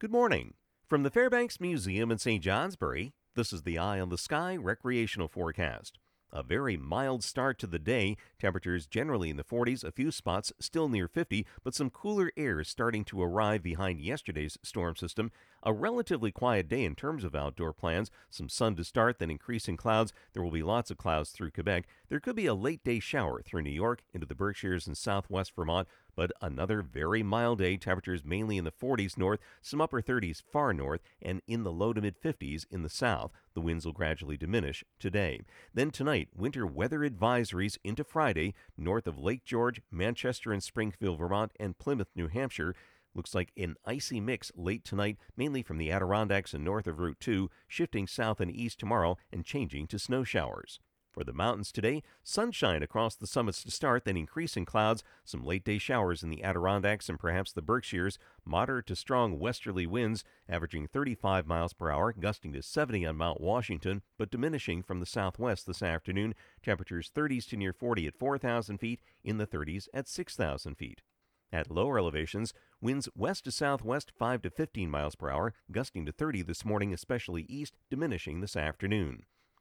Good morning. From the Fairbanks Museum in St. Johnsbury, this is the Eye on the Sky recreational forecast. A very mild start to the day. Temperatures generally in the 40s, a few spots still near 50, but some cooler air starting to arrive behind yesterday's storm system. A relatively quiet day in terms of outdoor plans. Some sun to start, then increasing clouds. There will be lots of clouds through Quebec. There could be a late day shower through New York into the Berkshires and southwest Vermont, but another very mild day. Temperatures mainly in the 40s north, some upper 30s far north, and in the low to mid 50s in the south. The winds will gradually diminish today. Then tonight, winter weather advisories into Friday north of Lake George, Manchester and Springfield, Vermont, and Plymouth, New Hampshire. Looks like an icy mix late tonight, mainly from the Adirondacks and north of Route 2, shifting south and east tomorrow and changing to snow showers. For the mountains today, sunshine across the summits to start, then increasing clouds, some late day showers in the Adirondacks and perhaps the Berkshires, moderate to strong westerly winds averaging 35 miles per hour, gusting to 70 on Mount Washington, but diminishing from the southwest this afternoon. Temperatures 30s to near 40 at 4,000 feet, in the 30s at 6,000 feet. At lower elevations, winds west to southwest 5 to 15 miles per hour, gusting to 30 this morning, especially east, diminishing this afternoon.